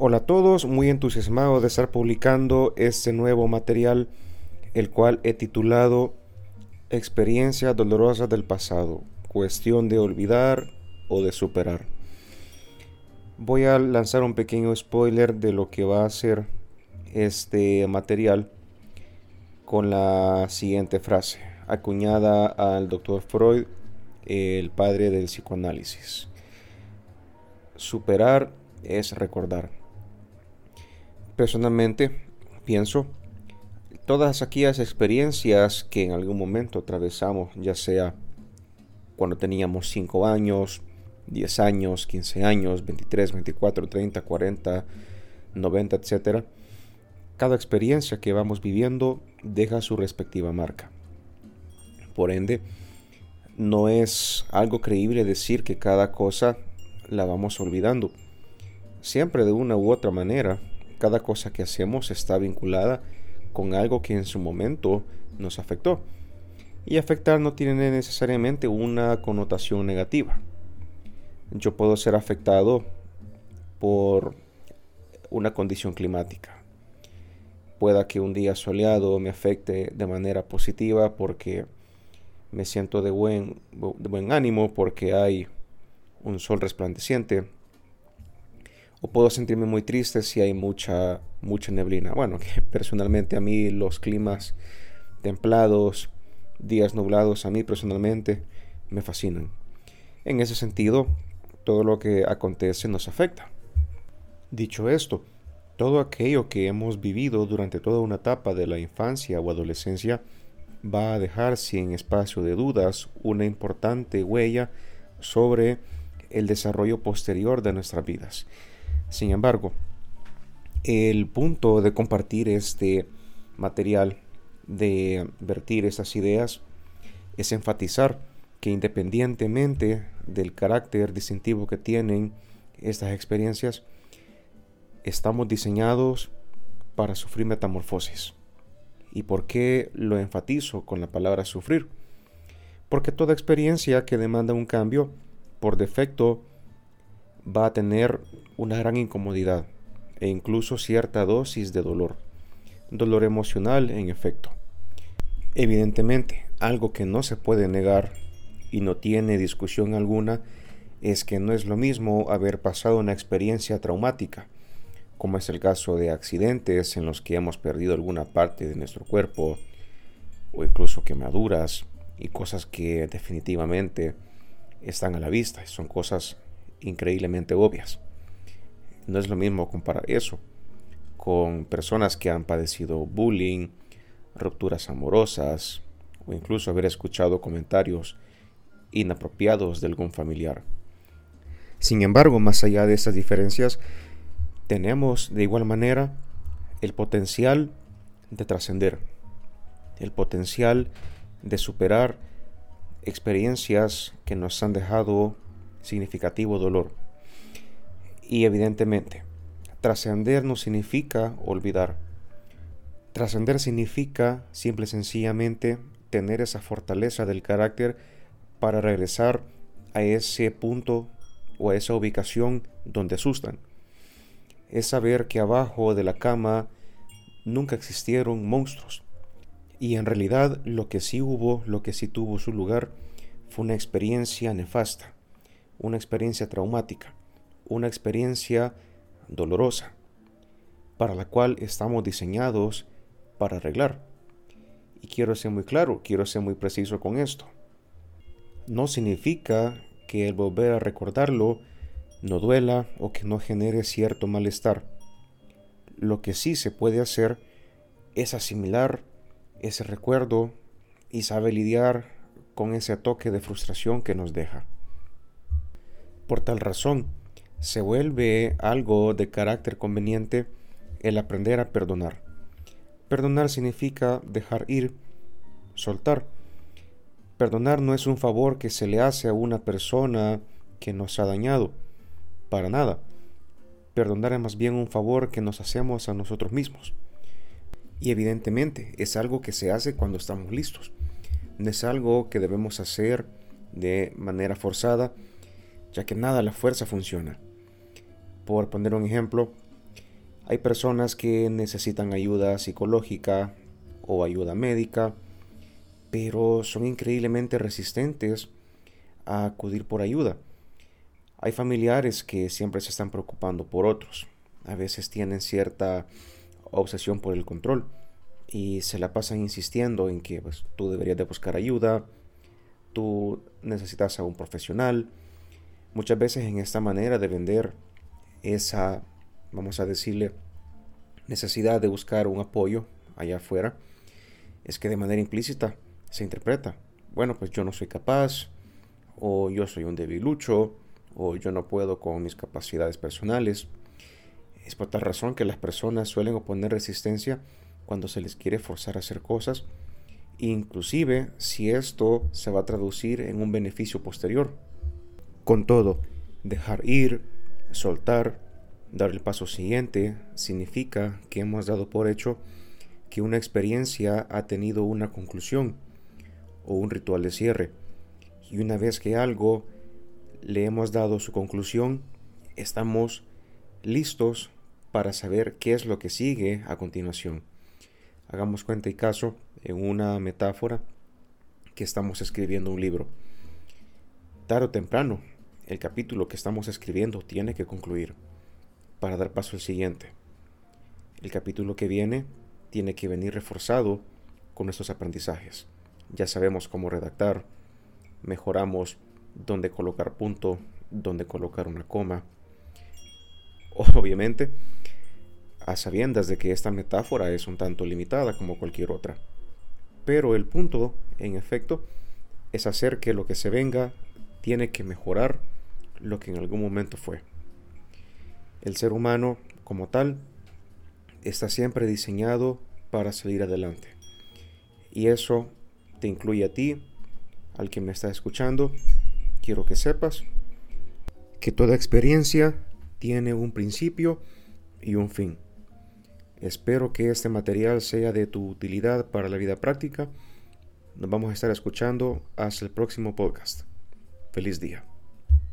Hola a todos, muy entusiasmado de estar publicando este nuevo material, el cual he titulado Experiencia dolorosa del pasado, cuestión de olvidar o de superar. Voy a lanzar un pequeño spoiler de lo que va a ser este material con la siguiente frase, acuñada al doctor Freud, el padre del psicoanálisis. Superar es recordar. Personalmente, pienso, todas aquellas experiencias que en algún momento atravesamos, ya sea cuando teníamos 5 años, 10 años, 15 años, 23, 24, 30, 40, 90, etc. Cada experiencia que vamos viviendo deja su respectiva marca. Por ende, no es algo creíble decir que cada cosa la vamos olvidando. Siempre de una u otra manera cada cosa que hacemos está vinculada con algo que en su momento nos afectó. Y afectar no tiene necesariamente una connotación negativa. Yo puedo ser afectado por una condición climática. Pueda que un día soleado me afecte de manera positiva porque me siento de buen, de buen ánimo, porque hay un sol resplandeciente o puedo sentirme muy triste si hay mucha, mucha neblina. Bueno, que personalmente a mí los climas templados, días nublados, a mí personalmente me fascinan. En ese sentido, todo lo que acontece nos afecta. Dicho esto, todo aquello que hemos vivido durante toda una etapa de la infancia o adolescencia va a dejar sin espacio de dudas una importante huella sobre el desarrollo posterior de nuestras vidas. Sin embargo, el punto de compartir este material, de vertir estas ideas, es enfatizar que independientemente del carácter distintivo que tienen estas experiencias, estamos diseñados para sufrir metamorfosis. ¿Y por qué lo enfatizo con la palabra sufrir? Porque toda experiencia que demanda un cambio, por defecto, va a tener una gran incomodidad e incluso cierta dosis de dolor. Dolor emocional, en efecto. Evidentemente, algo que no se puede negar y no tiene discusión alguna es que no es lo mismo haber pasado una experiencia traumática, como es el caso de accidentes en los que hemos perdido alguna parte de nuestro cuerpo, o incluso quemaduras y cosas que definitivamente están a la vista, son cosas increíblemente obvias. No es lo mismo comparar eso con personas que han padecido bullying, rupturas amorosas o incluso haber escuchado comentarios inapropiados de algún familiar. Sin embargo, más allá de estas diferencias, tenemos de igual manera el potencial de trascender, el potencial de superar experiencias que nos han dejado significativo dolor. Y evidentemente, trascender no significa olvidar. Trascender significa simple y sencillamente tener esa fortaleza del carácter para regresar a ese punto o a esa ubicación donde asustan. Es saber que abajo de la cama nunca existieron monstruos. Y en realidad lo que sí hubo, lo que sí tuvo su lugar, fue una experiencia nefasta, una experiencia traumática, una experiencia dolorosa, para la cual estamos diseñados para arreglar. Y quiero ser muy claro, quiero ser muy preciso con esto. No significa que el volver a recordarlo no duela o que no genere cierto malestar. Lo que sí se puede hacer es asimilar ese recuerdo y saber lidiar con ese toque de frustración que nos deja. Por tal razón, se vuelve algo de carácter conveniente el aprender a perdonar. Perdonar significa dejar ir, soltar. Perdonar no es un favor que se le hace a una persona que nos ha dañado, para nada. Perdonar es más bien un favor que nos hacemos a nosotros mismos. Y evidentemente es algo que se hace cuando estamos listos. No es algo que debemos hacer de manera forzada ya que nada la fuerza funciona. Por poner un ejemplo, Hay personas que necesitan ayuda psicológica o ayuda médica, pero son increíblemente resistentes a acudir por ayuda. Hay familiares que siempre se están preocupando por otros. A veces tienen cierta obsesión por el control y se la pasan insistiendo en que pues, tú deberías de buscar ayuda, tú necesitas a un profesional. Muchas veces en esta manera de vender esa, vamos a decirle, necesidad de buscar un apoyo allá afuera, es que de manera implícita se interpreta, bueno, pues yo no soy capaz, o yo soy un debilucho, o yo no puedo con mis capacidades personales. Es por tal razón que las personas suelen oponer resistencia cuando se les quiere forzar a hacer cosas, inclusive si esto se va a traducir en un beneficio posterior. Con todo, dejar ir, soltar, dar el paso siguiente, significa que hemos dado por hecho que una experiencia ha tenido una conclusión o un ritual de cierre. Y una vez que algo le hemos dado su conclusión, estamos listos para saber qué es lo que sigue a continuación. Hagamos cuenta y caso en una metáfora que estamos escribiendo un libro. Tarde o temprano, el capítulo que estamos escribiendo tiene que concluir para dar paso al siguiente. El capítulo que viene tiene que venir reforzado con estos aprendizajes. Ya sabemos cómo redactar, mejoramos dónde colocar punto, dónde colocar una coma. Obviamente, a sabiendas de que esta metáfora es un tanto limitada como cualquier otra. Pero el punto, en efecto, es hacer que lo que se venga tiene que mejorar lo que en algún momento fue. El ser humano, como tal, está siempre diseñado para salir adelante. Y eso te incluye a ti, al que me está escuchando. Quiero que sepas que toda experiencia tiene un principio y un fin. Espero que este material sea de tu utilidad para la vida práctica. Nos vamos a estar escuchando hasta el próximo podcast. Feliz día.